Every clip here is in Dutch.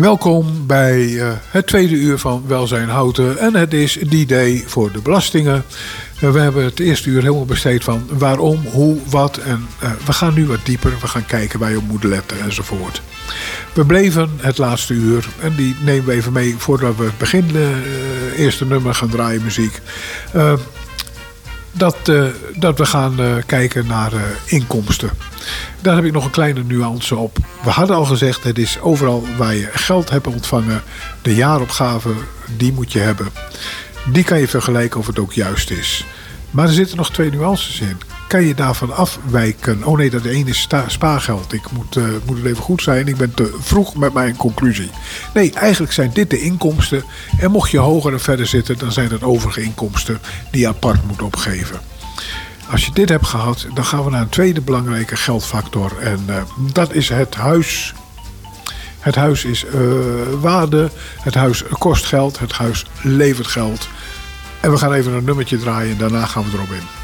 Welkom bij uh, het tweede uur van Welzijn Houten. En het is die day voor de belastingen. Uh, we hebben het eerste uur helemaal besteed van waarom, hoe, wat. En uh, we gaan nu wat dieper. We gaan kijken waar je op moet letten enzovoort. We bleven het laatste uur. En die nemen we even mee voordat we het begin, uh, eerste nummer gaan draaien muziek. Dat, dat we gaan kijken naar inkomsten. Daar heb ik nog een kleine nuance op. We hadden al gezegd, het is overal waar je geld hebt ontvangen. De jaaropgave, die moet je hebben. Die kan je vergelijken of het ook juist is. Maar er zitten nog twee nuances in. Kan je daarvan afwijken? Oh nee, dat ene is spaargeld. Ik moet, uh, moet het even goed zijn. Ik ben te vroeg met mijn conclusie. Nee, eigenlijk zijn dit de inkomsten. En mocht je hoger en verder zitten, dan zijn dat overige inkomsten die je apart moet opgeven. Als je dit hebt gehad, dan gaan we naar een tweede belangrijke geldfactor. En uh, dat is het huis. Het huis is uh, waarde, het huis kost geld, het huis levert geld. En we gaan even een nummertje draaien en daarna gaan we erop in.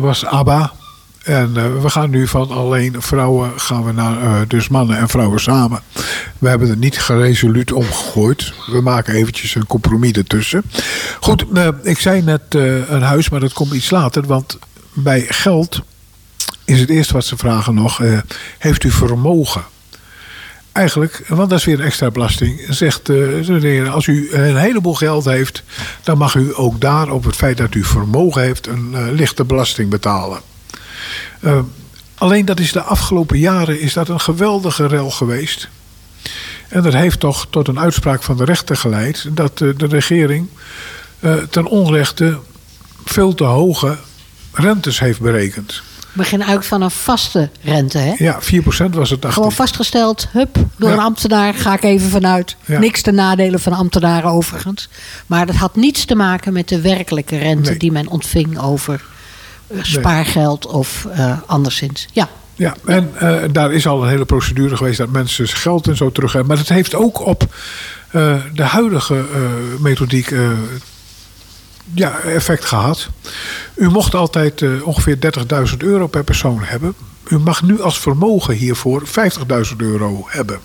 Was ABBA. En uh, we gaan nu van alleen vrouwen gaan we naar uh, dus mannen en vrouwen samen. We hebben er niet geresoluut omgegooid. We maken eventjes een compromis ertussen. Goed, ik zei net een huis, maar dat komt iets later. Want bij geld is het eerste wat ze vragen nog... heeft u vermogen? Eigenlijk, want dat is weer extra belasting, zegt uh, als u een heleboel geld heeft, dan mag u ook daar op het feit dat u vermogen heeft een uh, lichte belasting betalen. Uh, alleen dat is de afgelopen jaren is dat een geweldige rel geweest. En dat heeft toch tot een uitspraak van de rechter geleid dat de regering ten onrechte veel te hoge rentes heeft berekend begin uit van een vaste rente. Hè? Ja, 4% was het. 18. Gewoon vastgesteld, hup, door een ambtenaar, ga ik even vanuit. Niks ten nadelen van ambtenaren overigens. Maar dat had niets te maken met de werkelijke rente die men ontving over eh, spaargeld of eh, anderszins. Ja. Ja, en eh, daar is al een hele procedure geweest dat mensen dus geld en zo terug hebben. Maar dat heeft ook op de huidige uh, methodiek ja, effect gehad. U mocht altijd eh, ongeveer 30.000 euro per persoon hebben. U mag nu als vermogen hiervoor 50.000 euro hebben.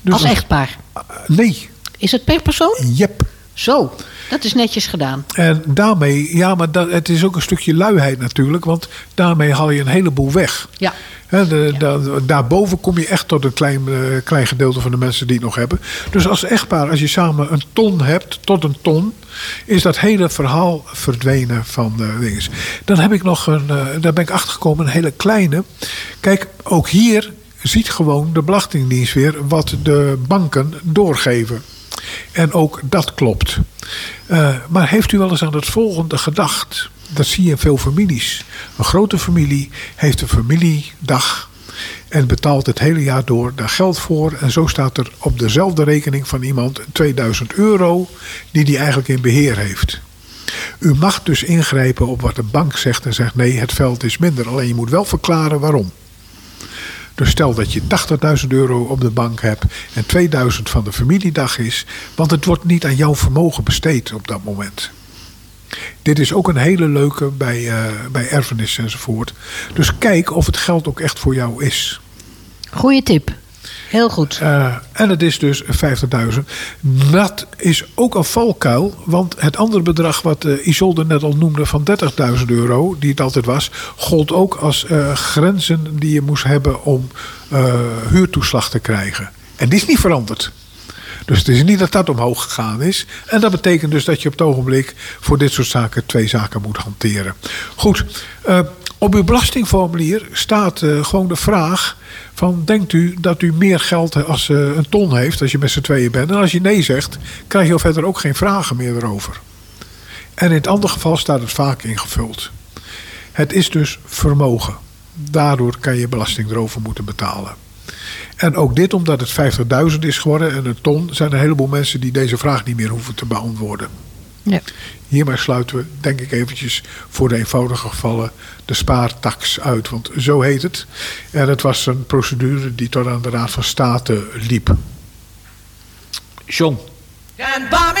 Dus als echtpaar? Eh, nee. Is het per persoon? Jep. Zo, dat is netjes gedaan. En daarmee, ja, maar dat, het is ook een stukje luiheid natuurlijk, want daarmee haal je een heleboel weg. Ja. He, daarboven kom je echt tot een klein, eh, klein gedeelte van de mensen die het nog hebben. Dus als echtpaar, als je samen een ton hebt, tot een ton, is dat hele verhaal verdwenen van eh, dingen. Dan heb ik nog een, eh, daar ben ik achtergekomen, een hele kleine. Kijk, ook hier ziet gewoon de Belastingdienst weer wat de banken doorgeven. En ook dat klopt. Maar heeft u wel eens aan het volgende gedacht? dat zie je in veel families. Een grote familie heeft een familiedag en betaalt het hele jaar door daar geld voor. En zo staat er op dezelfde rekening van iemand 2000 euro die die eigenlijk in beheer heeft. U mag dus ingrijpen op wat de bank zegt en zegt nee, het veld is minder. Alleen je moet wel verklaren waarom. Dus stel dat je 80.000 euro op de bank hebt en 2000 van de familiedag is, want het wordt niet aan jouw vermogen besteed op dat moment. Dit is ook een hele leuke bij, uh, bij erfenis enzovoort. Dus kijk of het geld ook echt voor jou is. Goeie tip. Heel goed. Eh, en het is dus 50.000. Dat is ook een valkuil. Want het andere bedrag wat uh, Isolde net al noemde van 30.000 euro, die het altijd was, gold ook als grenzen die je moest hebben om huurtoeslag te krijgen. En die is niet veranderd. Dus het is niet dat dat omhoog gegaan is. En dat betekent dus dat je op het ogenblik voor dit soort zaken twee zaken moet hanteren. Goed, eh, op uw belastingformulier staat eh, gewoon de vraag van denkt u dat u meer geld als eh, een ton heeft als je met z'n tweeën bent. En als je nee zegt, krijg je verder ook geen vragen meer erover. En in het andere geval staat het vaak ingevuld. Het is dus vermogen. Daardoor kan je belasting erover moeten betalen. En ook dit omdat het 50.000 is geworden en een ton, zijn een heleboel mensen die deze vraag niet meer hoeven te beantwoorden. Ja. Hiermee sluiten we, denk ik, eventjes voor de eenvoudige gevallen de spaartax uit. Want zo heet het. En het was een procedure die tot aan de Raad van State liep. John. And Bobby.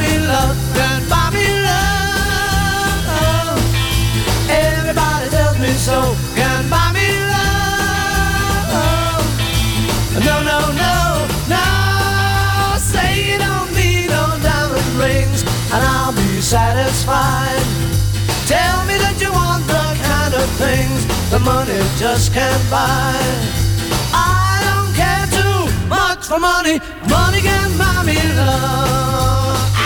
me love, love. Everybody tells me so, can buy me love. No, no, no, no. Say you don't need no diamond rings, and I'll be satisfied. Tell me that you want the kind of things the money just can't buy. I don't care too much for money. Money can buy me love.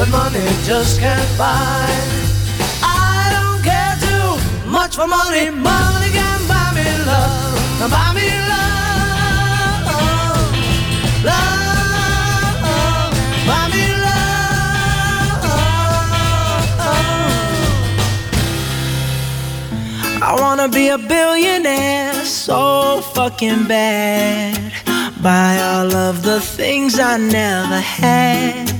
that money just can't buy. I don't care too much for money. Money can buy me love, buy me love, love, buy me love. I wanna be a billionaire so fucking bad. Buy all of the things I never had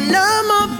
when I'm a billionaire.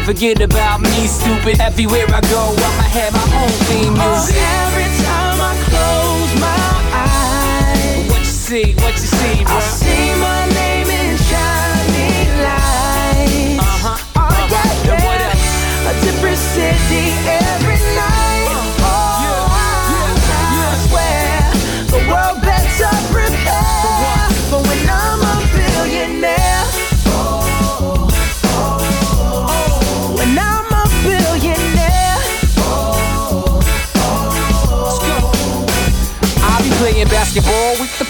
forget about me, stupid. Everywhere I go, I'ma have my own theme Oh, music. every time I close my eyes, What you see? What you see, I bro? see basketball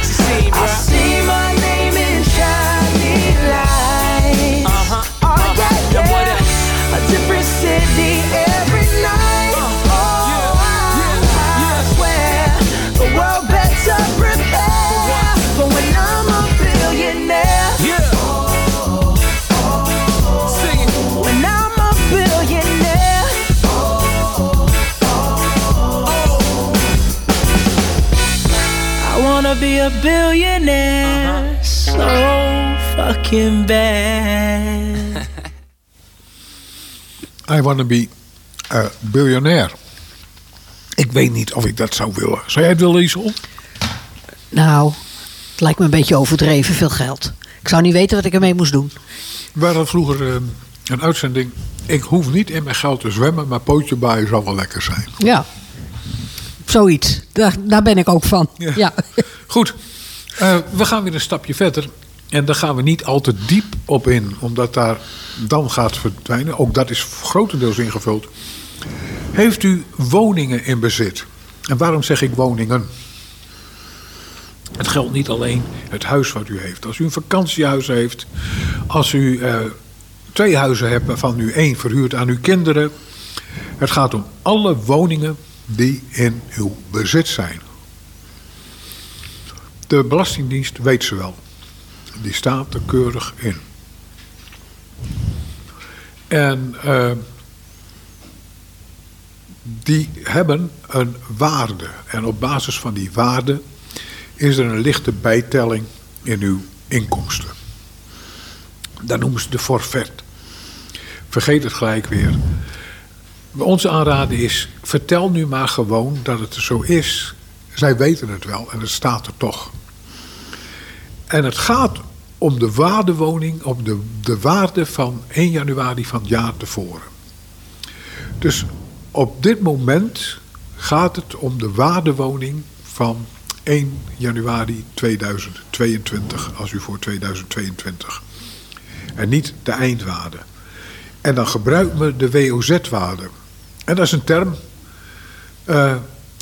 You see, bro? A billionaire so fucking bad. I wanna be a biljonair. Ik weet niet of ik dat zou willen. Zou jij het willen, Liesel? Nou, het lijkt me een beetje overdreven veel geld. Ik zou niet weten wat ik ermee moest doen. We hadden vroeger eh, een uitzending. Ik hoef niet in mijn geld te zwemmen, maar pootje baaien zou wel lekker zijn. Ja, zoiets. Daar, daar ben ik ook van. Ja. Ja. Goed, eh, we gaan weer een stapje verder. En daar gaan we niet al te diep op in, omdat daar dan gaat verdwijnen. Ook dat is grotendeels ingevuld. Heeft u woningen in bezit? En waarom zeg ik woningen? Het geldt niet alleen het huis wat u heeft. Als u een vakantiehuis heeft, als u eh, twee huizen hebt waarvan u één verhuurt aan uw kinderen. Het gaat om alle woningen die in uw bezit zijn. De Belastingdienst weet ze wel. Die staat er keurig in. En eh, die hebben een waarde. En op basis van die waarde is er een lichte bijtelling in uw inkomsten. Dat noemen ze de forfait. Vergeet het gelijk weer. Onze aanraden is, vertel nu maar gewoon dat het zo is. Zij weten het wel en het staat er toch. En het gaat om de waardewoning, om de, de waarde van 1 januari van het jaar tevoren. Dus op dit moment gaat het om de waardewoning van 1 januari 2022, als u voor 2022. En niet de eindwaarde. En dan gebruikt men de WOZ-waarde. En dat is een term. Eh,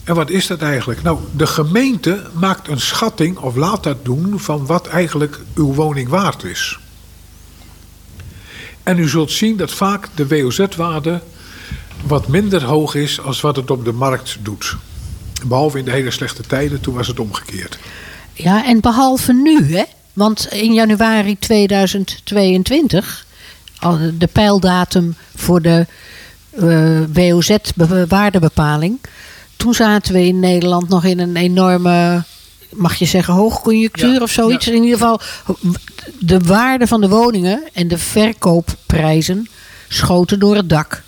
en wat is dat eigenlijk? Nou, de gemeente maakt een schatting of laat dat doen van wat eigenlijk uw woning waard is. En u zult zien dat vaak de WOZ-waarde wat minder hoog is als wat het op de markt doet. Behalve in de hele slechte tijden, toen was het omgekeerd. Ja, en behalve nu, hè? Want in januari 2022, al de pijldatum voor de WOZ-waardebepaling. Toen zaten we in Nederland nog in een enorme, mag je zeggen, hoogconjunctuur Ja, of zoiets. ja. In ieder geval, de waarde van de woningen en de verkoopprijzen schoten door het dak.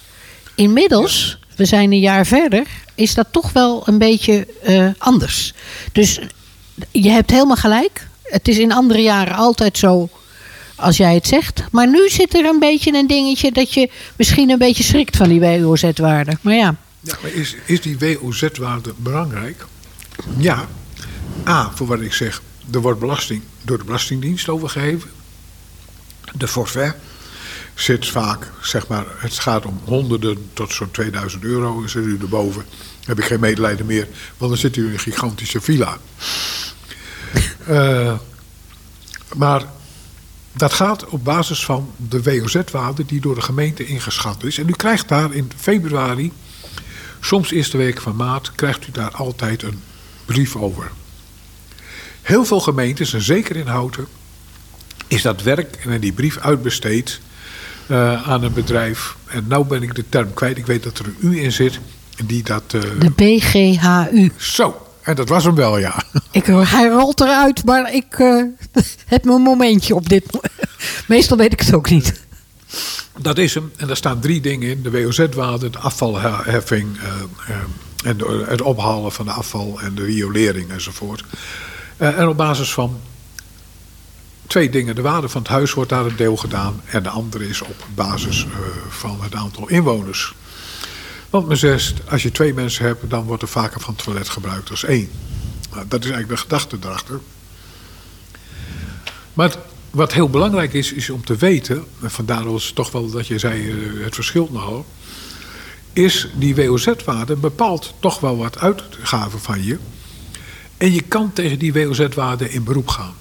Inmiddels, we zijn een jaar verder, is dat toch wel een beetje eh, anders. Dus je hebt helemaal gelijk. Het is in andere jaren altijd zo als jij het zegt. Maar nu zit er een beetje een dingetje dat je misschien een beetje schrikt van die WOZ-waarde. Maar ja, Ja, maar is, is die WOZ-waarde belangrijk? Ja. A, voor wat ik zeg, er wordt belasting door de Belastingdienst overgeheven. De forfait zit vaak, zeg maar, het gaat om honderden tot zo'n 2000 euro. Zit u erboven, heb ik geen medelijden meer, want dan zit u in een gigantische villa. Eh, maar dat gaat op basis van de WOZ-waarde die door de gemeente ingeschat is. En u krijgt daar in februari, soms eerste week van maart, krijgt u daar altijd een brief over. Heel veel gemeentes, en zeker in Houten, is dat werk en die brief uitbesteed eh, aan een bedrijf. En nou ben ik de term kwijt. Ik weet dat er een U in zit. Die dat. eh, de BGHU. Zo, en dat was hem wel, ja. Ik, hij rolt eruit, maar ik eh, heb mijn momentje op dit. mo- Meestal weet ik het ook niet. Dat is hem. En daar staan drie dingen in: de WOZ-waarde, de afvalheffing. eh, eh, en de- het ophalen van de afval en de riolering enzovoort. En op basis van twee dingen. De waarde van het huis wordt daar een deel gedaan. En de andere is op basis van het aantal inwoners. Want men zegt, als je twee mensen hebt, dan wordt er vaker van toilet gebruikt als één. Nou, dat is eigenlijk de gedachte erachter. Maar wat heel belangrijk is, is om te weten, en vandaar was toch wel dat je zei, eh, het verschilt nogal, is die WOZ-waarde bepaalt toch wel wat uitgaven van je. En je kan tegen die WOZ-waarde in beroep gaan.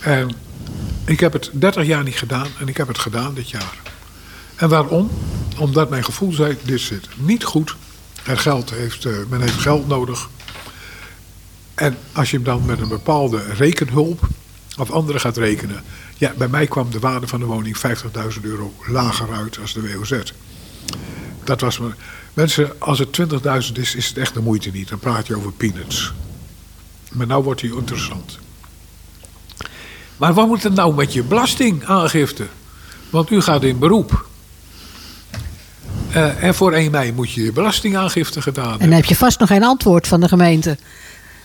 En ik heb het 30 jaar niet gedaan en ik heb het gedaan dit jaar. En waarom? Omdat mijn gevoel zei, dit zit niet goed. Er geld heeft, eh, men heeft geld nodig. En als je hem dan met een bepaalde rekenhulp of anderen gaat rekenen. Ja, bij mij kwam de waarde van de woning 50.000 euro lager uit als de WOZ. Dat was me. Mensen, als het 20.000 is, is het echt de moeite niet. Dan praat je over peanuts. Maar nou wordt hij interessant. Maar wat moet het nou met je belastingaangifte? Want u gaat in beroep. Eh, en voor 1 mei moet je je belastingaangifte gedaan En hebben. dan heb je vast nog geen antwoord van de gemeente.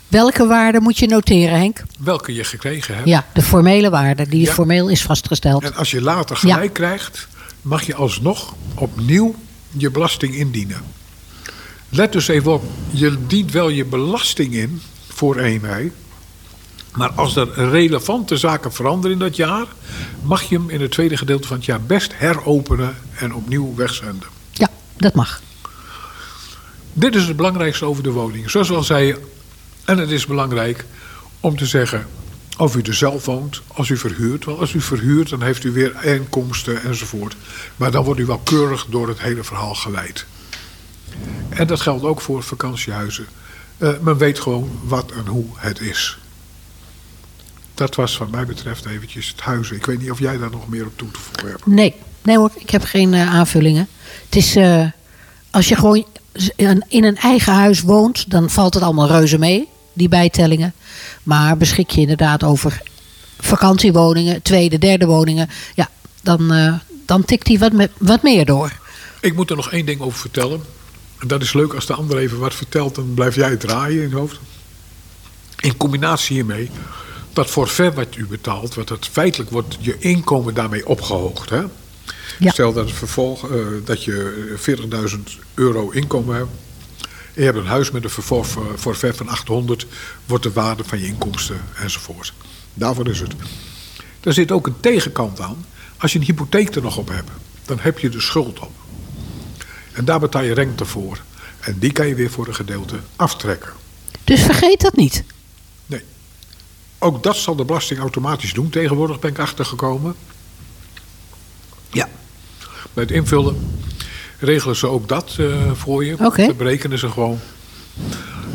Welke waarde moet je noteren, Henk? Welke je gekregen hebt. Ja, de formele waarde, die Ja. formeel is vastgesteld. En als je later gelijk krijgt, mag je alsnog opnieuw je belasting indienen. Let dus even op, je dient wel je belasting in voor 1 mei. Maar als er relevante zaken veranderen in dat jaar, mag je hem in het tweede gedeelte van het jaar best heropenen en opnieuw wegzenden. Dat mag. Dit is het belangrijkste over de woning. Zoals we al zeiden, en het is belangrijk om te zeggen of u er zelf woont, als u verhuurt. Want als u verhuurt, dan heeft u weer inkomsten enzovoort. Maar dan wordt u wel keurig door het hele verhaal geleid. En dat geldt ook voor vakantiehuizen. Eh, men weet gewoon wat en hoe het is. Dat was wat mij betreft eventjes het huizen. Ik weet niet of jij daar nog meer op toe te voegen hebt. Nee, nee hoor, ik heb geen eh, aanvullingen. Het is, eh, als je gewoon in een eigen huis woont, dan valt het allemaal reuze mee, die bijtellingen. Maar beschik je inderdaad over vakantiewoningen, tweede, derde woningen, ja, dan, eh, dan tikt die wat, wat meer door. Ik moet er nog één ding over vertellen. En dat is leuk als de ander even wat vertelt, dan blijf jij draaien in je hoofd. In combinatie hiermee, dat forfait wat u betaalt, wat het feitelijk wordt je inkomen daarmee opgehoogd. Hè? Ja. Stel dat, het vervolg, eh, dat je 40.000 euro inkomen hebt. En je hebt een huis met een vervolg voor- forfait van 800. Wordt de waarde van je inkomsten enzovoort. Daarvoor is het. Er zit ook een tegenkant aan. Als je een hypotheek er nog op hebt. Dan heb je de schuld op. En daar betaal je rente voor. En die kan je weer voor een gedeelte aftrekken. Dus vergeet dat niet. Nee. Ook dat zal de belasting automatisch doen. Tegenwoordig ben ik achtergekomen. Ja. Bij het invullen regelen ze ook dat eh, voor je. Oké. Dat berekenen ze gewoon.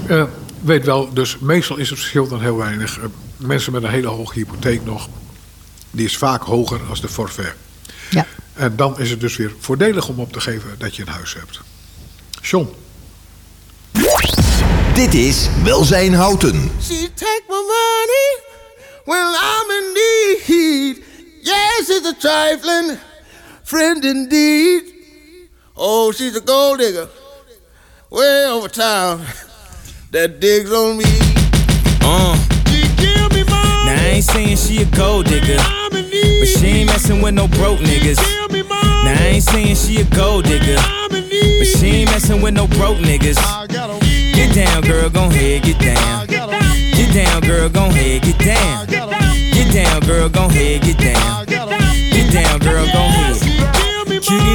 Eh, weet wel, dus meestal is het verschil dan heel weinig. Eh, mensen met een hele hoge hypotheek nog, die is vaak hoger als de forfait. Ja. En dan is het dus weer voordelig om op te geven dat je een huis hebt. John. Dit is Welzijn Houten. She take my money when I'm in need. Yes, it's a trifling friend indeed. Oh, she's a gold digger way over town that digs on me. Uh, me now I ain't saying she a gold digger, I'm in need. but she ain't messing with no broke niggas. Give me money. Now I ain't saying she a gold digger, I'm in need. but she ain't messing with no broke niggas. I Get down, girl, gon' head, get down. Get down, girl, gon' head, get down. Get down, girl, gon' head, get down.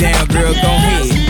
Get down, girl, gon' head.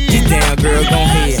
down, girl, gon' head.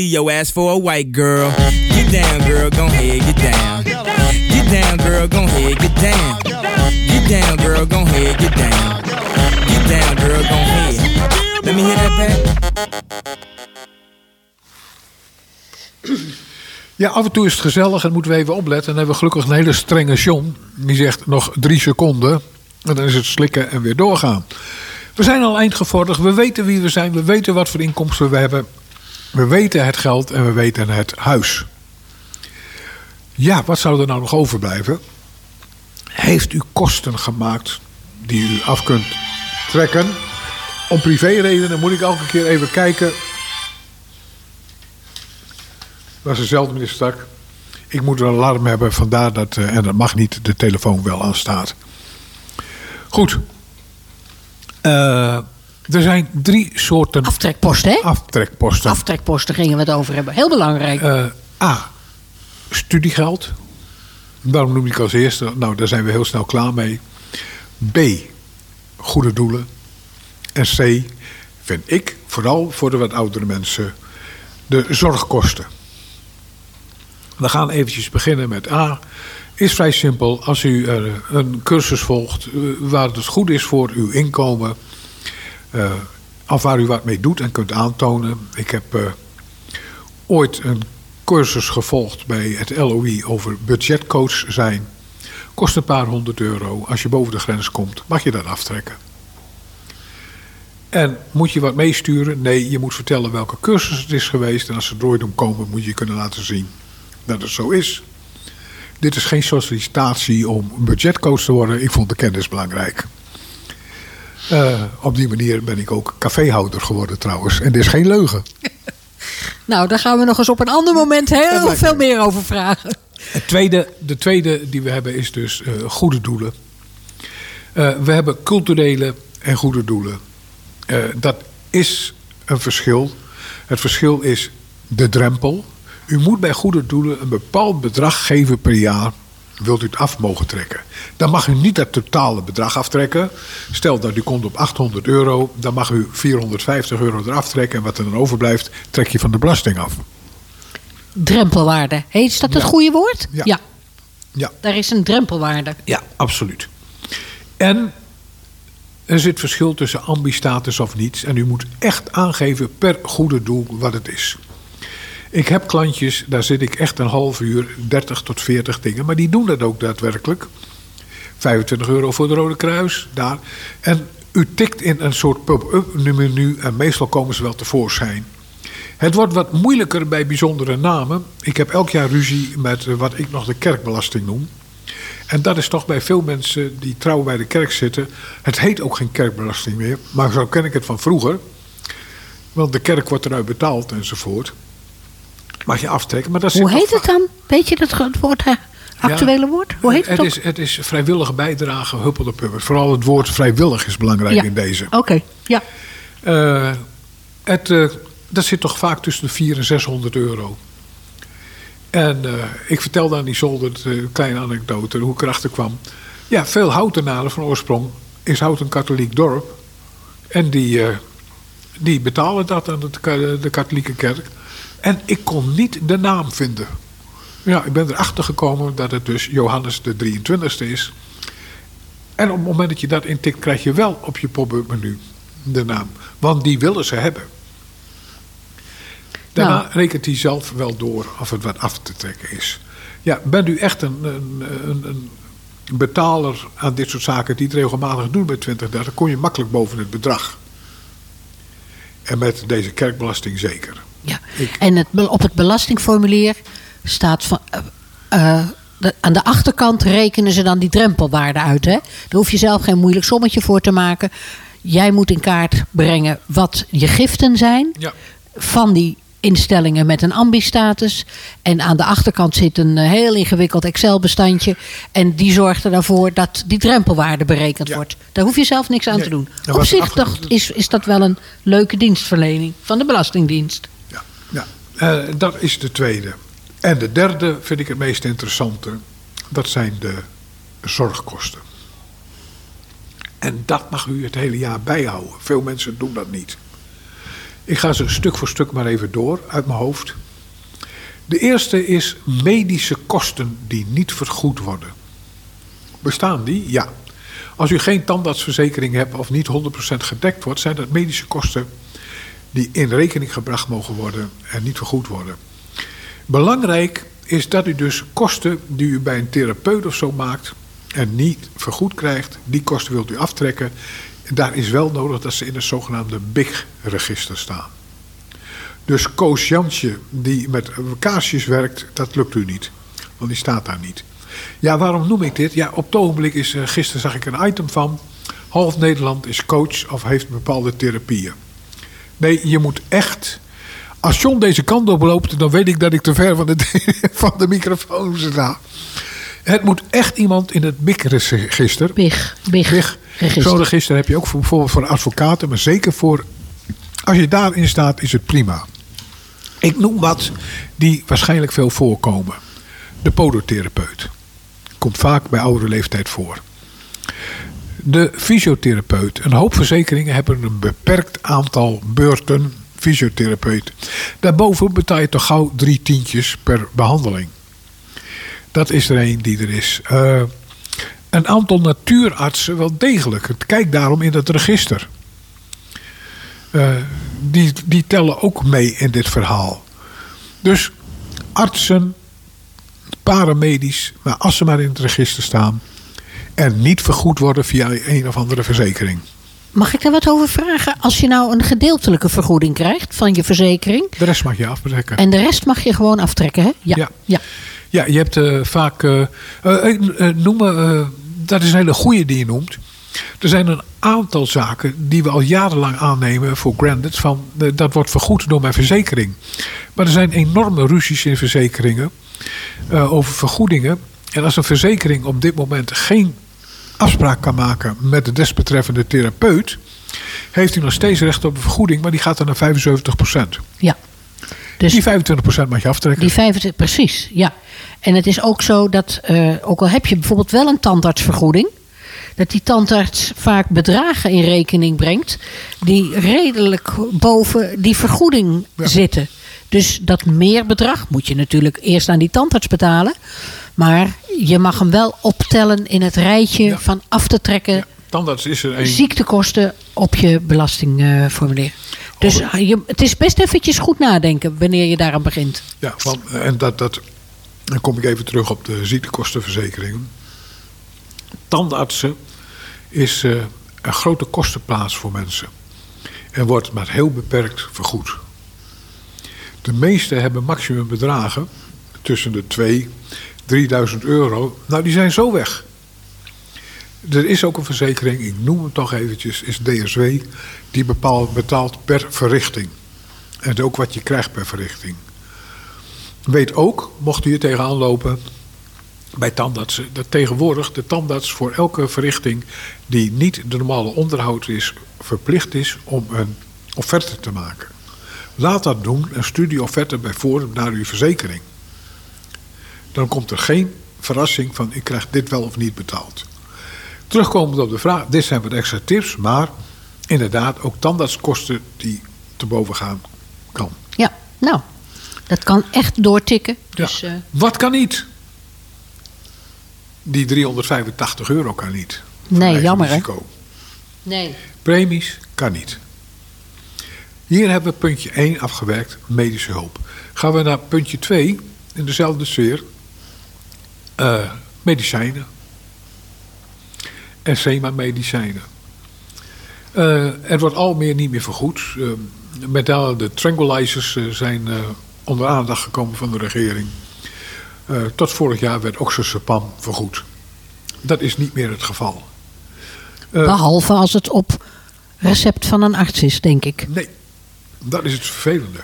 leave your ass for a white girl. Get down, girl, gon' head, get down. Get down, girl, gon' head, get down. Get down, girl, gon' head, get down. Get down, girl, gon' head. Let me hear that back. Ja, af en toe is het gezellig en moeten we even opletten. En dan hebben we gelukkig een hele strenge John. Die zegt nog drie seconden. En dan is het slikken en weer doorgaan. We zijn al eindgevorderd. We weten wie we zijn. We weten wat voor inkomsten we hebben. We weten het geld en we weten het huis. Ja, wat zou er nou nog overblijven? Heeft u kosten gemaakt die u af kunt trekken? Om privéredenen moet ik elke keer even kijken was dezelfde meneer Stak. Ik moet een alarm hebben, vandaar dat, eh, en dat mag niet, de telefoon wel aanstaat. Goed. Eh, er zijn drie soorten Aftrekposten, hè? aftrekposten. Aftrekposten gingen we het over hebben. Heel belangrijk. Eh, A. Studiegeld. Waarom noem ik als eerste? Nou, daar zijn we heel snel klaar mee. B. Goede doelen. En C. Vind ik, vooral voor de wat oudere mensen, de zorgkosten. We gaan eventjes beginnen met A. Is vrij simpel. Als u een cursus volgt eh, waar het goed is voor uw inkomen, eh, of waar u wat mee doet en kunt aantonen. Ik heb eh, ooit een cursus gevolgd bij het LOI over budgetcoach zijn. Kost een paar honderd euro. Als je boven de grens komt, mag je dat aftrekken. En moet je wat meesturen? Nee, je moet vertellen welke cursus het is geweest. En als ze door doen komen, moet je kunnen laten zien dat het zo is. Dit is geen sollicitatie om budgetcoach te worden. Ik vond de kennis belangrijk. Eh, op die manier ben ik ook caféhouder geworden trouwens. En dit is geen leugen. Nou, daar gaan we nog eens op een ander moment heel veel me. meer over vragen. Het tweede, de tweede die we hebben is dus eh, goede doelen. Eh, we hebben culturele en goede doelen. Dat is een verschil. Het verschil is de drempel. U moet bij goede doelen een bepaald bedrag geven per jaar. Wilt u het af mogen trekken. Dan mag u niet het totale bedrag aftrekken. Stel dat u komt op 800 euro. Dan mag u 450 euro eraf trekken. En wat er dan overblijft, trek je van de belasting af. Drempelwaarde. Hey, is dat het Ja. goede woord? Ja. Ja. Daar is een drempelwaarde. Ja, absoluut. En er zit verschil tussen ambistatus of niets. En u moet echt aangeven per goede doel wat het is. Ik heb klantjes, daar zit ik echt een half uur, 30 tot 40 dingen. Maar die doen dat ook daadwerkelijk. 25 euro voor de Rode Kruis, daar. En u tikt in een soort pub-up menu en meestal komen ze wel tevoorschijn. Het wordt wat moeilijker bij bijzondere namen. Ik heb elk jaar ruzie met wat ik nog de kerkbelasting noem. En dat is toch bij veel mensen die trouw bij de kerk zitten. Het heet ook geen kerkbelasting meer, maar zo ken ik het van vroeger. Want de kerk wordt eruit betaald enzovoort. Mag je aftrekken. Maar dat Hoe heet het dan? Weet je dat ge- woord, hè? actuele woord? Hoe heet het, het is, het is vrijwillige bijdrage, huppel de puppet. Vooral het woord vrijwillig is belangrijk Ja. in deze. Oké, ja. Eh, het, eh, dat zit toch vaak tussen de 400 en 600 euro. En eh, ik vertelde aan die zolder een kleine anekdote hoe ik erachter kwam. Ja, veel houtenaren van oorsprong is Hout een katholiek dorp. En die, die betalen dat aan de, de katholieke kerk. En ik kon niet de naam vinden. Ja, ik ben erachter gekomen dat het dus Johannes de 23ste is. En op het moment dat je dat intikt, krijg je wel op je pop-up menu de naam. Want die willen ze hebben. Daarna Nou. rekent hij zelf wel door of het wat af te trekken is. Ja, bent u echt een, een, een, een betaler aan dit soort zaken die het regelmatig doet met 20, 30, kom je makkelijk boven het bedrag. En met deze kerkbelasting zeker. Ja. Ik- En het, op het belastingformulier staat van. eh, eh, de- aan de achterkant rekenen ze dan die drempelwaarde uit. Hè? Daar hoef je zelf geen moeilijk sommetje voor te maken. Jij moet in kaart brengen wat je giften zijn. Ja. van die instellingen met een ambi-status. En aan de achterkant zit een eh, heel ingewikkeld Excel-bestandje. En die zorgt er daarvoor dat die drempelwaarde berekend Ja. wordt. Daar hoef je zelf niks aan Nee. te doen. En Op zich achter- dacht, is, is dat wel een leuke dienstverlening van de Belastingdienst. Ja. Eh, dat is de tweede. En de derde vind ik het meest interessante. Dat zijn de zorgkosten. En dat mag u het hele jaar bijhouden. Veel mensen doen dat niet. Ik ga ze stuk voor stuk maar even door uit mijn hoofd. De eerste is medische kosten die niet vergoed worden. Bestaan die? Ja. Als u geen tandartsverzekering hebt of niet 100% gedekt wordt, zijn dat medische kosten die in rekening gebracht mogen worden en niet vergoed worden. Belangrijk is dat u dus kosten die u bij een therapeut of zo maakt en niet vergoed krijgt, die kosten wilt u aftrekken. En daar is wel nodig dat ze in het zogenaamde BIG-register staan. Dus Koos Jansje, die met kaarsjes werkt, dat lukt u niet. Want die staat daar niet. Ja, waarom noem ik dit? Ja, op het ogenblik is, eh, gisteren zag ik een item van... half Nederland is coach of heeft bepaalde therapieën. Nee, je moet echt... Als John deze kant op loopt, dan weet ik dat ik te ver van de, van de microfoon sta. Het moet echt iemand in het BIG-register... Big, big. Zo'n register heb je ook voor, bijvoorbeeld voor advocaten, maar zeker voor. Als je daarin staat, is het prima. Ik noem wat die waarschijnlijk veel voorkomen: de podotherapeut. Komt vaak bij oudere leeftijd voor. De fysiotherapeut. Een hoop verzekeringen hebben een beperkt aantal beurten fysiotherapeut. Daarboven betaal je toch gauw drie tientjes per behandeling. Dat is er een die er is. Eh, een aantal natuurartsen wel degelijk. Kijk daarom in het register. Eh, die, die tellen ook mee in dit verhaal. Dus artsen, paramedisch, maar als ze maar in het register staan, en niet vergoed worden via een of andere verzekering. Mag ik daar wat over vragen? Als je nou een gedeeltelijke vergoeding krijgt van je verzekering. De rest mag je aftrekken. En de rest mag je gewoon aftrekken, hè? Ja. Ja. ja. Ja, je hebt eh, vaak. eh, eh, noemen, dat is een hele goede die je noemt. Er zijn een aantal zaken die we al jarenlang aannemen voor granted. Van, dat wordt vergoed door mijn verzekering. Maar er zijn enorme ruzies in verzekeringen over vergoedingen. En als een verzekering op dit moment geen afspraak kan maken met de desbetreffende therapeut, heeft hij nog steeds recht op een vergoeding, maar die gaat dan naar 75%. ja. Dus Die 25% mag je aftrekken. die 25, precies, ja. En het is ook zo dat, eh, ook al heb je bijvoorbeeld wel een tandartsvergoeding, dat die tandarts vaak bedragen in rekening brengt die redelijk boven die vergoeding Ja. zitten. Dus dat meer bedrag moet je natuurlijk eerst aan die tandarts betalen. Maar je mag hem wel optellen in het rijtje Ja. van af te trekken Ja, tandarts is er een. ziektekosten op je belastingformulier. Dus Oh. je, het is best eventjes goed nadenken wanneer je daaraan begint. Ja, van, en dat, dat, dan kom ik even terug op de ziektekostenverzekeringen. Tandartsen is eh, een grote kostenplaats voor mensen. En wordt maar heel beperkt vergoed. De meeste hebben maximumbedragen tussen de 2 3000 euro. Nou, die zijn zo weg. Er is ook een verzekering, ik noem hem toch eventjes, is DSW. Die bepaalt, betaalt per verrichting. En ook wat je krijgt per verrichting. Weet ook, mocht u hier tegenaan lopen bij tandartsen, dat tegenwoordig de tandarts voor elke verrichting die niet de normale onderhoud is, verplicht is om een offerte te maken. Laat dat doen, een studieofferte bij naar uw verzekering. Dan komt er geen verrassing van ik krijg dit wel of niet betaald. Terugkomend op de vraag, dit zijn wat extra tips, maar inderdaad ook tandartskosten die te boven gaan kan. Ja, nou, dat kan echt doortikken. Dus, eh, Wat kan niet? Die 385 euro kan niet. Nee, jammer, hè? risico. nee. Premies kan niet. Hier hebben we puntje 1 afgewerkt, medische hulp. Gaan we naar puntje 2, in dezelfde sfeer. Eh, medicijnen. SEMA-medicijnen. Eh, er wordt al meer niet meer vergoed. Eh, met name de tranquilizers zijn onder aandacht gekomen van de regering. Tot vorig jaar werd oxazepam vergoed. Dat is niet meer het geval. Eh, Behalve als het op recept van een arts is, denk ik. Nee, dat is het vervelende.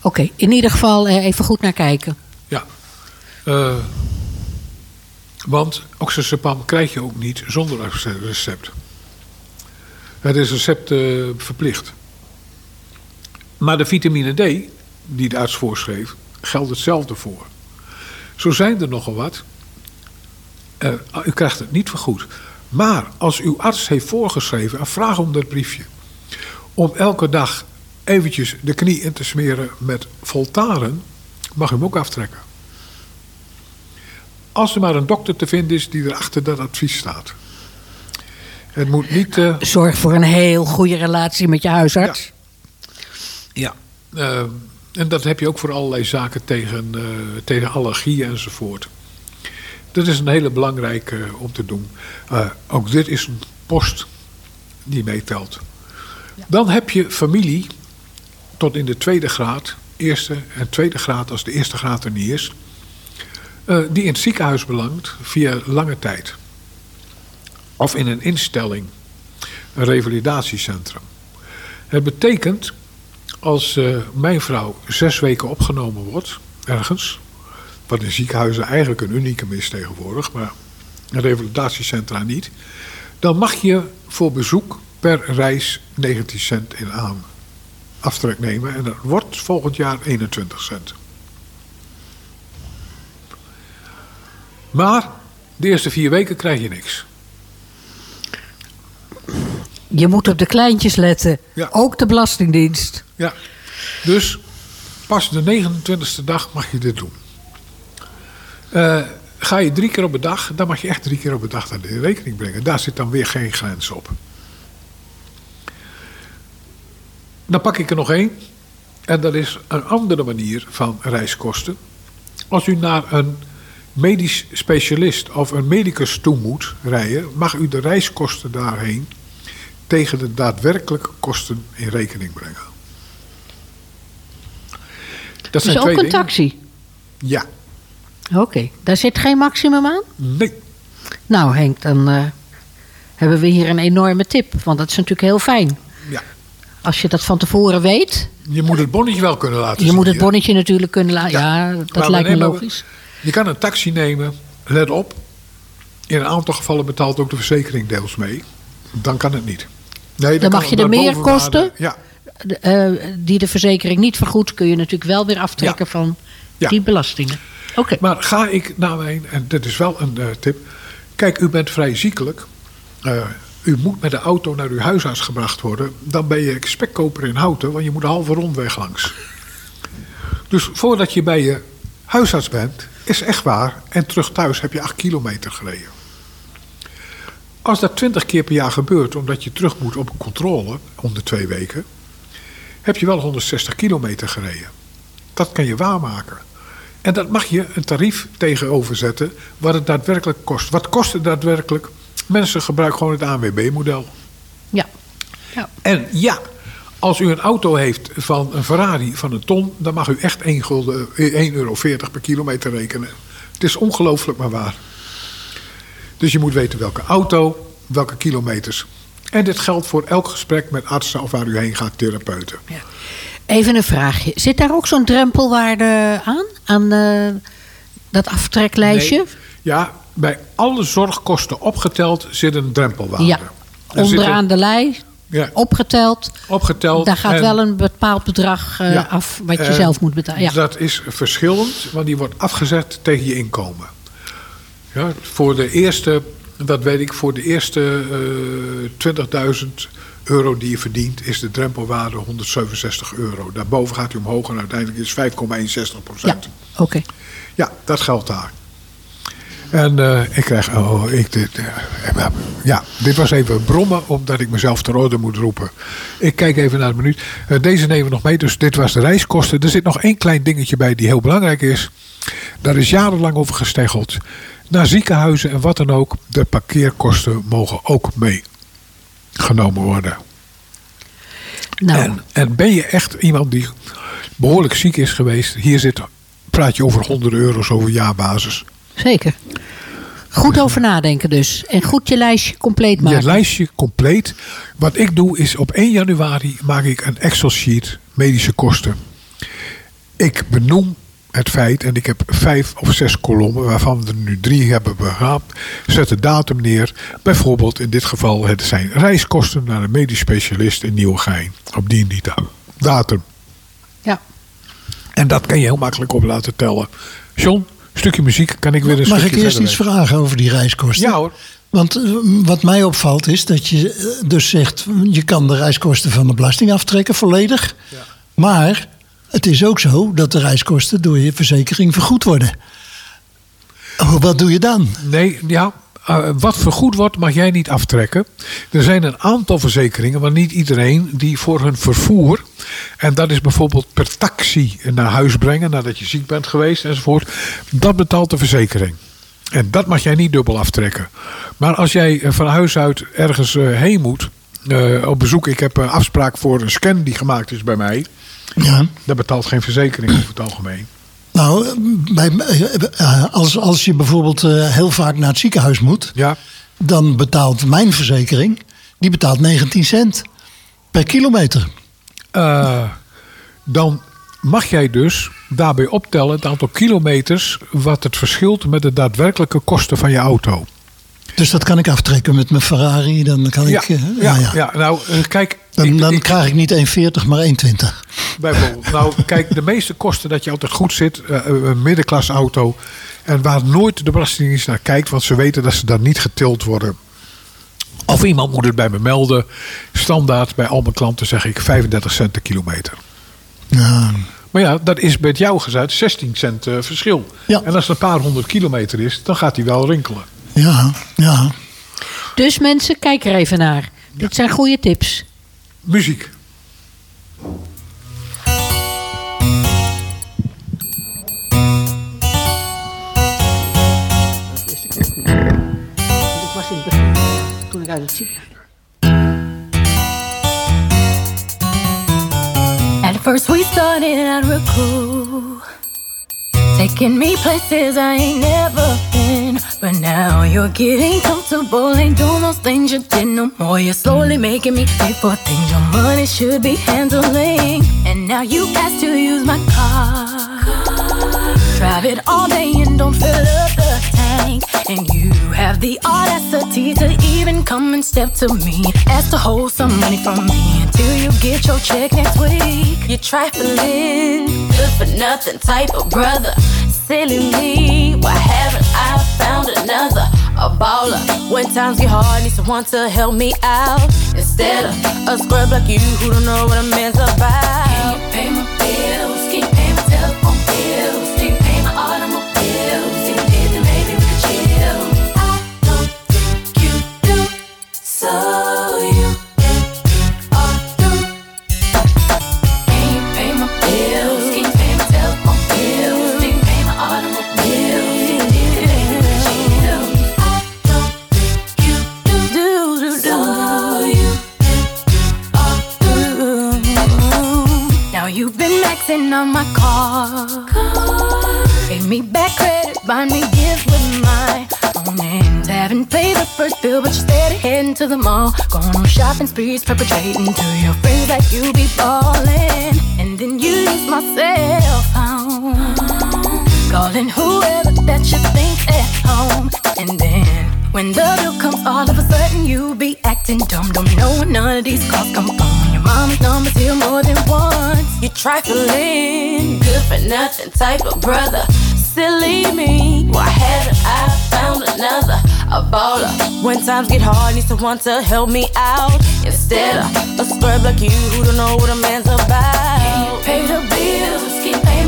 Oké, in ieder geval even goed naar kijken. Ja. Eh, want oxazepam krijg je ook niet zonder recept. Het is recept eh, verplicht. Maar de vitamine D, die de arts voorschreef, geldt hetzelfde voor. Zo zijn er nogal wat. Eh, u krijgt het niet vergoed. Maar als uw arts heeft voorgeschreven, en vraag om dat briefje. Om elke dag eventjes de knie in te smeren met Voltaren, mag u hem ook aftrekken. Als er maar een dokter te vinden is die erachter dat advies staat. Het moet niet. eh, Zorg voor een heel goede relatie met je huisarts. Ja. eh, en dat heb je ook voor allerlei zaken tegen, eh, tegen allergieën enzovoort. Dat is een hele belangrijke om te doen. Eh, ook dit is een post die meetelt. Dan heb je familie tot in de tweede graad, eerste en tweede graad als de eerste graad er niet is, eh, die in het ziekenhuis belangt via lange tijd. Of in een instelling, een revalidatiecentrum. Het betekent als eh, mijn vrouw zes weken opgenomen wordt, ergens, wat in ziekenhuizen eigenlijk een unieke is tegenwoordig, maar in revalidatiecentra niet, dan mag je voor bezoek per reis 19 cent in aan aftrek nemen. En dat wordt volgend jaar 21 cent. Maar de eerste vier weken krijg je niks. Je moet op de kleintjes letten. Ja. Ook de Belastingdienst. Ja. Dus pas de 29e dag mag je dit doen. Eh, ga je drie keer op een dag, dan mag je echt drie keer op een dag dat in rekening brengen. Daar zit dan weer geen grens op. Dan pak ik er nog één. En dat is een andere manier van reiskosten. Als u naar een medisch specialist of een medicus toe moet rijden, mag u de reiskosten daarheen tegen de daadwerkelijke kosten in rekening brengen. Dat Dus zijn ook twee een dingen. taxi. Ja, Oké, daar zit geen maximum aan? nee. Nou Henk, dan eh, hebben we hier een enorme tip. Want dat is natuurlijk heel fijn. Ja. Als je dat van tevoren weet. Je moet het bonnetje wel kunnen laten Je zien. moet het bonnetje natuurlijk kunnen laten. Ja, dat Maar lijkt me logisch. Je kan een taxi nemen, let op. In een aantal gevallen betaalt ook de verzekering deels mee. Dan kan het niet. Nee, Dan mag je de meerkosten? bovenwaarde- Ja, eh, die de verzekering niet vergoedt, kun je natuurlijk wel weer aftrekken van Ja. die belastingen. Oké. maar ga ik naar mijn, en dit is wel een eh, tip. Kijk, u bent vrij ziekelijk. Eh, u moet met de auto naar uw huisarts gebracht worden. Dan ben je spekkoper in houten, want je moet een halve rondweg langs. Dus voordat je bij je huisarts bent, is echt waar. En terug thuis heb je 8 kilometer gereden. Als dat 20 keer per jaar gebeurt, omdat je terug moet op een controle om de twee weken, heb je wel 160 kilometer gereden. Dat kan je waarmaken. En dat mag je een tarief tegenover zetten wat het daadwerkelijk kost. Wat kost het daadwerkelijk? Mensen gebruiken gewoon het ANWB-model. Ja. ja. En ja, als u een auto heeft van een Ferrari van een ton, dan mag u echt 1 gulden, eh, 1,40 euro per kilometer rekenen. Het is ongelooflijk maar waar. Dus je moet weten welke auto, welke kilometers. En dit geldt voor elk gesprek met artsen of waar u heen gaat, therapeuten. Even een vraagje. Zit daar ook zo'n drempelwaarde aan? Aan eh, dat aftreklijstje? Nee. Ja, bij alle zorgkosten opgeteld zit een drempelwaarde. Ja. Er Onderaan de lei, Ja, opgeteld. opgeteld. Daar gaat en- wel een bepaald bedrag eh, Ja. af wat je En zelf moet betalen. Ja. Dat is verschillend, want die wordt afgezet tegen je inkomen. Ja, voor de eerste, dat weet ik, voor de eerste eh 20.000 euro die je verdient, is de drempelwaarde 167 euro. Daarboven gaat hij omhoog en uiteindelijk is 5,61 ja, procent. oké. Ja, dat geldt daar. En eh, ik krijg, oh, ik, dit, eh, ja, dit was even brommen omdat ik mezelf ter orde moet roepen. Ik kijk even naar de minuut. Eh, deze nemen we nog mee, dus dit was de reiskosten. Er zit nog één klein dingetje bij die heel belangrijk is. Daar is jarenlang over gesteggeld. Naar ziekenhuizen en wat dan ook, de parkeerkosten mogen ook meegenomen worden. Nou, En, en ben je echt iemand die behoorlijk ziek is geweest, hier zit, praat je over honderden euro's over jaarbasis. Zeker. Goed over nadenken dus. En goed je lijstje compleet Je maken. lijstje compleet. Wat ik doe is op 1 januari maak ik een Excel sheet medische kosten. Ik benoem het feit, en ik heb vijf of zes kolommen, waarvan we er nu drie hebben gehad. Zet de datum neer. Bijvoorbeeld in dit geval het zijn reiskosten naar een medisch specialist in Nieuwegein. Op die en die da- datum. Ja. En dat kan je heel makkelijk op laten tellen. John, stukje muziek kan ik weer een Mag ik eerst iets vragen over die reiskosten? Ja hoor. Want eh, wat mij opvalt is dat je eh, dus zegt... je kan de reiskosten van de belasting aftrekken volledig. Maar het is ook zo dat de reiskosten door je verzekering vergoed worden. Wat doe je dan? Nee, ja. Eh, wat vergoed wordt, mag jij niet aftrekken. Er zijn een aantal verzekeringen, maar niet iedereen, die voor hun vervoer. En dat is bijvoorbeeld per taxi naar huis brengen nadat je ziek bent geweest enzovoort. Dat betaalt de verzekering. En dat mag jij niet dubbel aftrekken. Maar als jij eh, van huis uit ergens eh, heen moet, op bezoek, ik heb een afspraak voor een scan die gemaakt is bij mij. Ja. Dat betaalt geen verzekering over het algemeen. Nou, bij, eh, als, als je bijvoorbeeld eh, heel vaak naar het ziekenhuis moet... Ja, dan betaalt mijn verzekering... die betaalt 19 cent per kilometer. Eh, dan mag jij dus daarbij optellen het aantal kilometers wat het verschilt met de daadwerkelijke kosten van je auto. Dus dat kan ik aftrekken met mijn Ferrari. Dan kan Ja, ik. eh, ja, nou ja. nou eh, kijk. Dan, ik- dan ik- krijg ik niet 1,40, maar 1,20. Bijvoorbeeld. Nou, kijk, de meeste kosten dat je altijd goed zit, eh, een middenklasse auto. En waar nooit de Belastingdienst naar kijkt, want ze weten dat ze daar niet getild worden. Of iemand moet het bij me melden. Standaard bij al mijn klanten zeg ik 35 cent de kilometer. Ja, Maar ja, dat is met jou gezegd 16 cent verschil. Ja. En als het een paar honderd kilometer is, dan gaat hij wel rinkelen. Ja, ja. Dus mensen, kijk er even naar. Dit zijn goede tips. Muziek. Ik was in het begin, toen ik uit het ziekenhuis. At first we started out real cool Taking me places I ain't never But now you're getting comfortable Ain't doing those things you did no more You're slowly making me pay for things your money should be handling And now you ask to use my car Drive it all day and don't fill up the tank. And you have the audacity to even come and step to me. Ask to hold some money from me until you get your check next week. You're trifling, good for nothing type of brother. Silly me, why haven't I found another? A baller. When times get hard, need someone to help me out. Instead of a scrub like you who don't know what a man's about. Can you pay my on my car. Pay me back credit, buy me gifts with my own names. Haven't paid the first bill, but you're steady heading to the mall. Going on shopping sprees, perpetrating to your friends that you be ballin'. And then you use my cell phone. Calling whoever that you think at home. And then when the bill comes, all of a sudden you be acting dumb. Don't know where none of these calls come from. Your mama's number's here more than You're trifling, good for nothing type of brother. Silly me, why haven't I found another? A baller. When times get hard, need someone to help me out. Instead of a scrub like you who don't know what a man's about. Can you pay the bills? Can you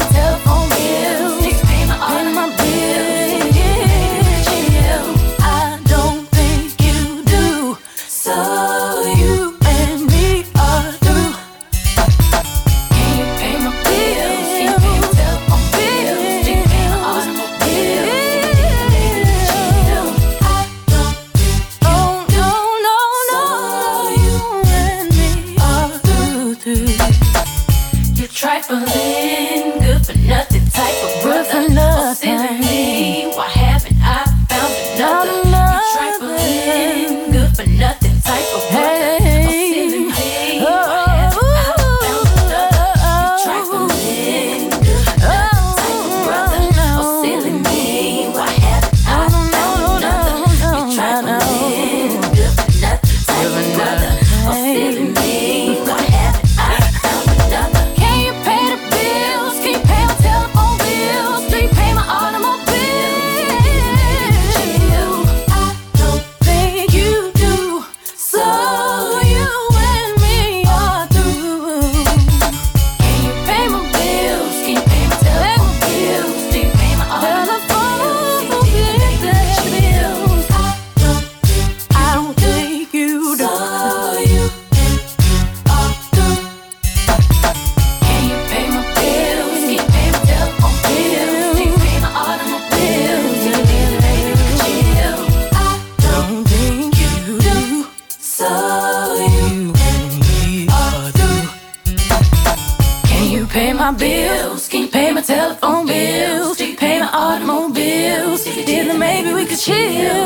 cheer.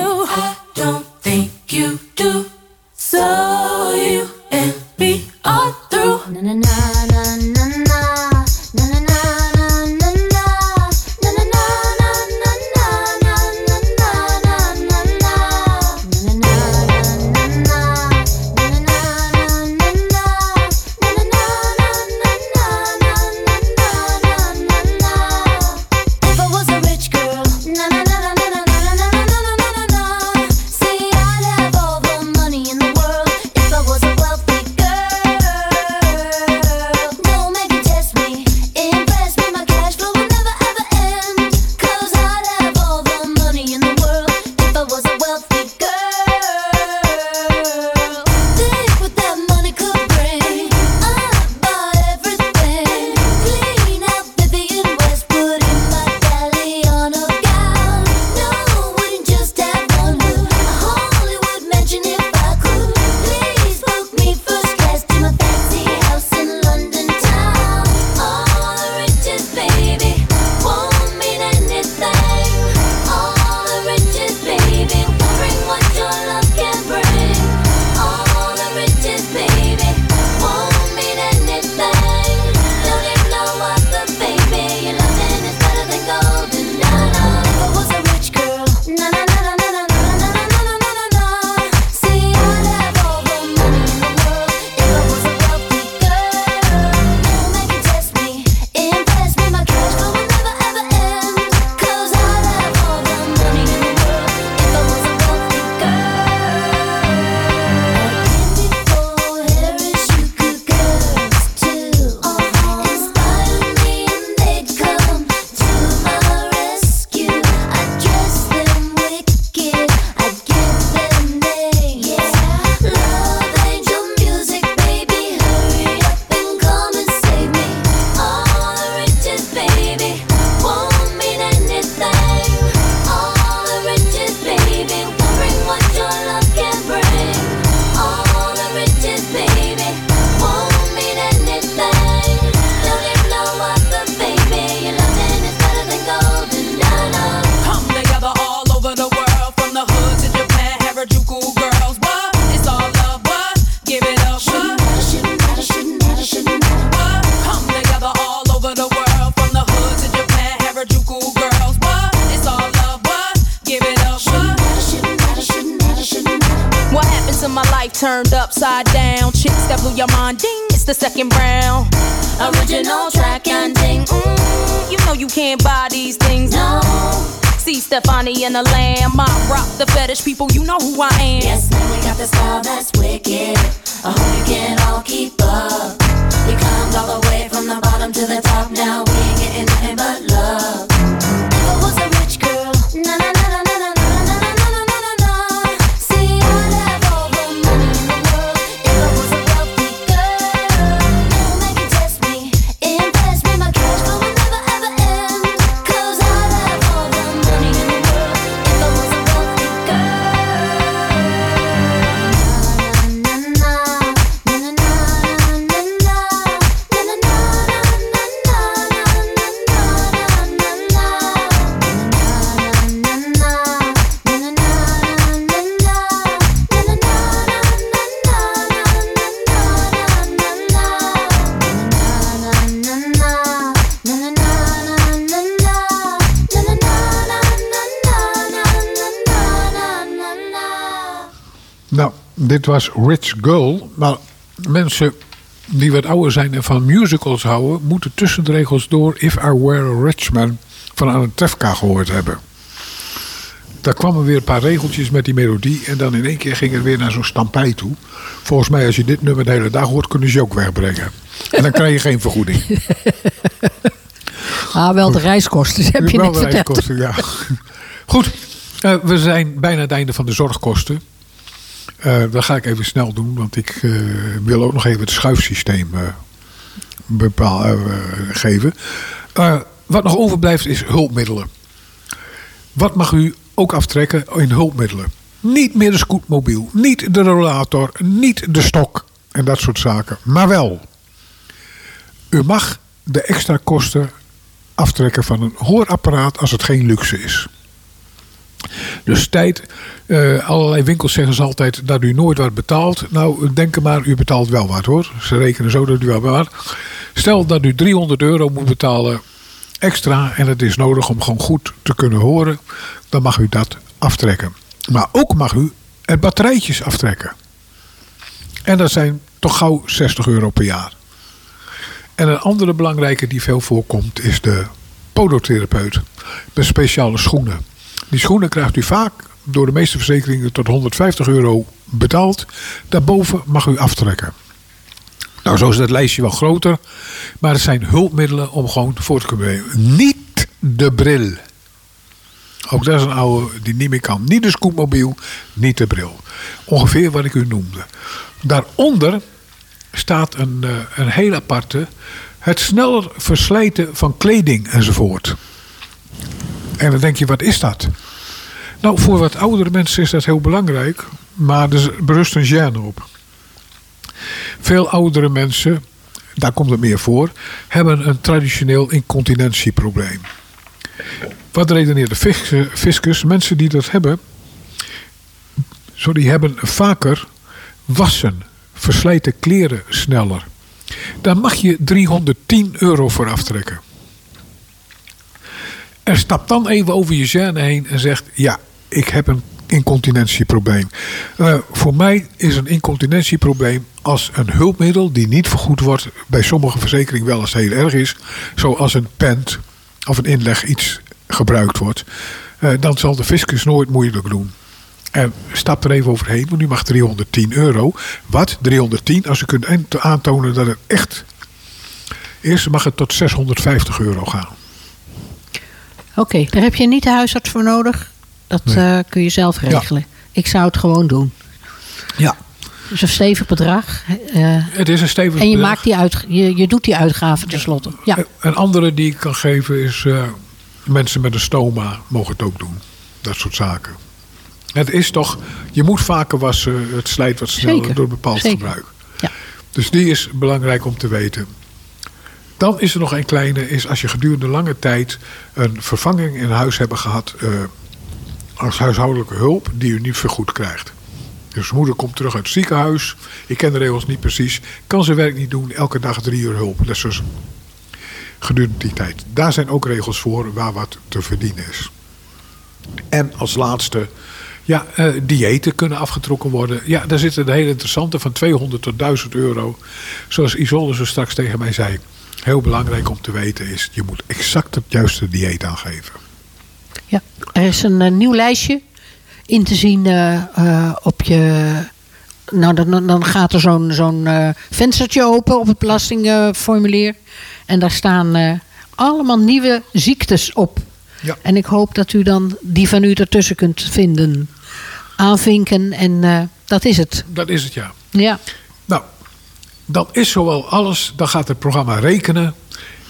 Come to the. Dit was Rich Girl. Maar mensen die wat ouder zijn en van musicals houden... moeten tussen de regels door If I Were a Rich Man van Anne Trefka gehoord hebben. Daar kwamen weer een paar regeltjes met die melodie... en dan in één keer ging het weer naar zo'n stampij toe. Volgens mij, als je dit nummer de hele dag hoort... kunnen ze je ook wegbrengen. En dan krijg je geen vergoeding. Ah, wel de reiskosten, heb je Wel net de reiskosten, ja. Goed, eh, we zijn bijna het einde van de zorgkosten. Eh, dat ga ik even snel doen, want ik eh, wil ook nog even het schuifsysteem eh, bepaal, geven. Wat nog overblijft is hulpmiddelen. Wat mag u ook aftrekken in hulpmiddelen? Niet meer de scootmobiel, niet de rollator, niet de stok en dat soort zaken. Maar wel, u mag de extra kosten aftrekken van een hoorapparaat als het geen luxe is. Dus tijd, eh, allerlei winkels zeggen ze altijd dat u nooit wat betaalt. Nou, denk maar, u betaalt wel wat hoor. Ze rekenen zo dat u wel wat. Stel dat u 300 euro moet betalen extra en het is nodig om gewoon goed te kunnen horen, dan mag u dat aftrekken. Maar ook mag u er batterijtjes aftrekken. En dat zijn toch gauw 60 euro per jaar. En een andere belangrijke die veel voorkomt is de podotherapeut. Met speciale schoenen. Die schoenen krijgt u vaak door de meeste verzekeringen tot 150 euro betaald. Daarboven mag u aftrekken. Nou, zo is het lijstje wel groter. Maar het zijn hulpmiddelen om gewoon voor te kunnen bewegen. Niet de bril. Ook dat is een oude die niet meer kan. Niet de scootmobiel, niet de bril. Ongeveer wat ik u noemde. Daaronder staat een, eh, een heel aparte. Het sneller verslijten van kleding enzovoort. En dan denk je, wat is dat? Nou, voor wat oudere mensen is dat heel belangrijk. Maar er berust een gêne op. Veel oudere mensen, daar komt het meer voor, hebben een traditioneel incontinentieprobleem. Wat redeneert de fis- fiscus? Mensen die dat hebben, sorry, hebben vaker wassen, verslijten kleren sneller. Daar mag je 310 euro voor aftrekken. En stap dan even over je gêne heen en zegt: Ja, ik heb een incontinentieprobleem. Eh, voor mij is een incontinentieprobleem als een hulpmiddel die niet vergoed wordt, bij sommige verzekeringen wel het heel erg is, zoals een pent of een inleg iets gebruikt wordt, eh, dan zal de fiscus nooit moeilijk doen. En stap er even overheen, want u mag 310 euro. Wat? 310? Als u kunt aantonen dat het echt is, mag het tot 650 euro gaan. Oké, daar heb je niet de huisarts voor nodig. Dat eh, kun je zelf regelen. Ik zou het gewoon doen. Ja. Dus een stevig bedrag. eh, Het is een stevig en je, bedrag. maakt die uit, je, je doet die uitgaven tenslotte. Ja. Een andere die ik kan geven is eh, mensen met een stoma mogen het ook doen. Dat soort zaken. Het is toch, je moet vaker wassen, het slijt wat sneller Zeker, door bepaald zeker. gebruik. Ja. Dus die is belangrijk om te weten. Dan is er nog een kleine, is als je gedurende lange tijd een vervanging in huis hebben gehad eh, als huishoudelijke hulp die u niet vergoed krijgt. Dus moeder komt terug uit het ziekenhuis. Ik ken de regels niet precies. Kan zijn werk niet doen. Elke dag drie uur hulp. Dat is dus gedurende die tijd. Daar zijn ook regels voor waar wat te verdienen is. En als laatste Ja, eh, diëten kunnen afgetrokken worden. Ja, daar zitten de hele interessante van 200 tot 1000 euro. Zoals Isolde zo straks tegen mij zei. Heel belangrijk om te weten is, je moet exact het juiste dieet aangeven. Ja, er is een eh, nieuw lijstje in te zien eh, eh, op je. Nou, dan- dan, gaat er zo'n zo'n eh, venstertje open op het belastingformulier. en daar staan allemaal nieuwe ziektes op. Ja. En ik hoop dat u dan die van u ertussen kunt vinden. Aanvinken en dat is het. Dat is het ja. Ja. Nou, dan is zowel alles, dan gaat het programma rekenen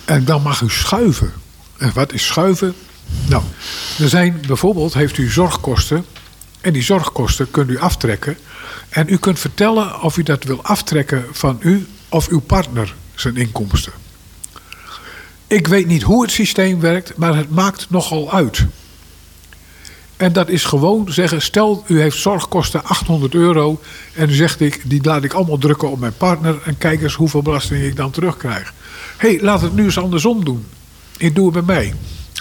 en dan mag u schuiven. En wat is schuiven? Nou, er zijn bijvoorbeeld, heeft u zorgkosten en die zorgkosten kunt u aftrekken. En u kunt vertellen of u dat wil aftrekken van u of uw partner zijn inkomsten. Ik weet niet hoe het systeem werkt, maar het maakt nogal uit. En dat is gewoon zeggen, stel u heeft zorgkosten 800 euro en u zegt ik, die laat ik allemaal drukken op mijn partner en kijk eens hoeveel belasting ik dan terugkrijg. Hé, hey, laat het nu eens andersom doen. Ik doe het bij mij.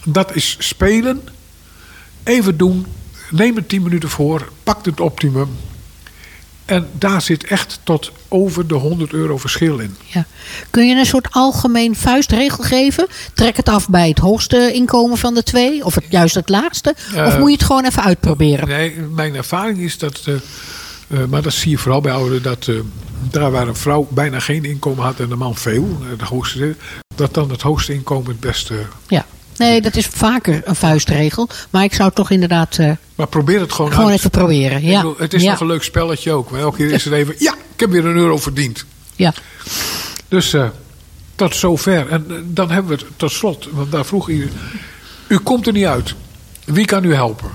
Dat is spelen, even doen, neem er 10 minuten voor, pak het optimum. En daar zit echt tot over de 100 euro verschil in. Ja. Kun je een soort algemeen vuistregel geven? Trek het af bij het hoogste inkomen van de twee? Of het, juist het laagste? Eh, of moet je het gewoon even uitproberen? Nee, mijn ervaring is dat, eh, eh, maar dat zie je vooral bij ouderen, dat eh, daar waar een vrouw bijna geen inkomen had en de man veel, eh, de hoogste, dat dan het hoogste inkomen het beste. Ja. Nee, dat is vaker een vuistregel. Maar ik zou toch inderdaad eh, Maar probeer het gewoon, gewoon uit. even proberen. Ja. bedoel, het is ja. nog een leuk spelletje ook. Maar elke keer is het even, ja, ik heb weer een euro verdiend. Ja. Dus eh, tot zover. En eh, dan hebben we het tot slot, want daar vroeg u, u komt er niet uit. Wie kan u helpen?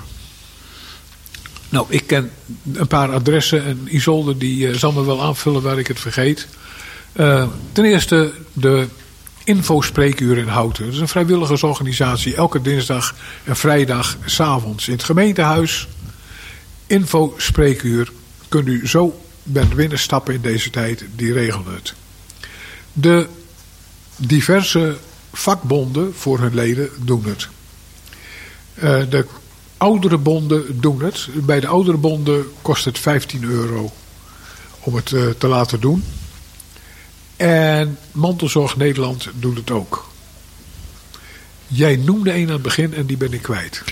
Nou, ik ken een paar adressen en Isolde die zal me wel aanvullen waar ik het vergeet. Ten eerste de Infospreekuur in Houten. Dat is een vrijwilligersorganisatie. Elke dinsdag en vrijdag s'avonds in het gemeentehuis. Infospreekuur. Kunt u zo bent binnenstappen in deze tijd. Die regelen het. De diverse vakbonden voor hun leden doen het. Eh, de oudere bonden doen het. Bij de oudere bonden kost het 15 euro om het eh, te laten doen. En Mantelzorg Nederland doet het ook. Jij noemde een aan het begin en die ben ik kwijt.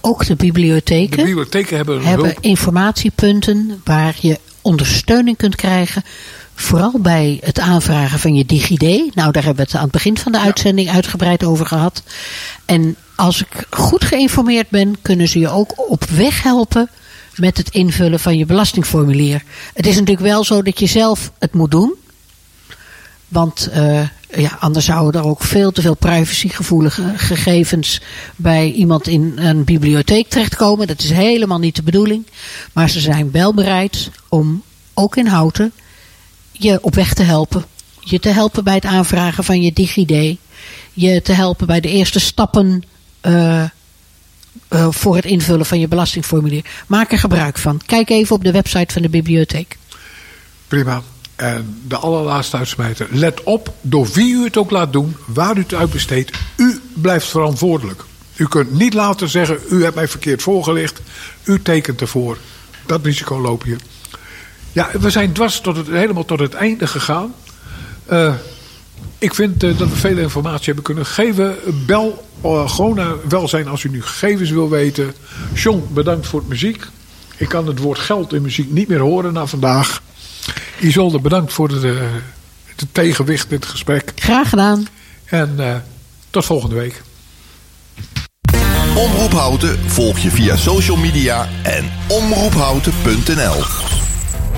Ook de De bibliotheken bibliotheken hebben een hebben hulp. informatiepunten waar je ondersteuning kunt krijgen. Vooral bij het aanvragen van je DigiD. Nou, daar hebben we het aan het begin van de uitzending uitgebreid over gehad. En als ik goed geïnformeerd ben, kunnen ze je ook op weg helpen met het invullen van je belastingformulier. Het is natuurlijk wel zo dat je zelf het moet doen. Want eh, ja, anders zouden er ook veel te veel privacygevoelige gegevens bij iemand in een bibliotheek terechtkomen. Dat is helemaal niet de bedoeling. Maar ze zijn wel bereid om ook in houten je op weg te helpen. Je te helpen bij het aanvragen van je DigiD. Je te helpen bij de eerste stappen eh, eh, voor het invullen van je belastingformulier. Maak er gebruik van. Kijk even op de website van de bibliotheek. Prima. En de allerlaatste uitsmijter. Let op, door wie u het ook laat doen, waar u het uitbesteedt, u blijft verantwoordelijk. U kunt niet later zeggen, u hebt mij verkeerd voorgelicht, u tekent ervoor. Dat risico loop je. Ja, we zijn dwars tot het, helemaal tot het einde gegaan. Eh, ik vind eh, dat we veel informatie hebben kunnen geven. Bel eh, gewoon naar welzijn als u nu gegevens wil weten. John, bedankt voor het muziek. Ik kan het woord geld in muziek niet meer horen na vandaag. Isolde, bedankt voor het, eh, het tegenwicht in het gesprek. Graag gedaan. En eh, tot volgende week. Omroep Houten volg je via social media en omroephouten.nl.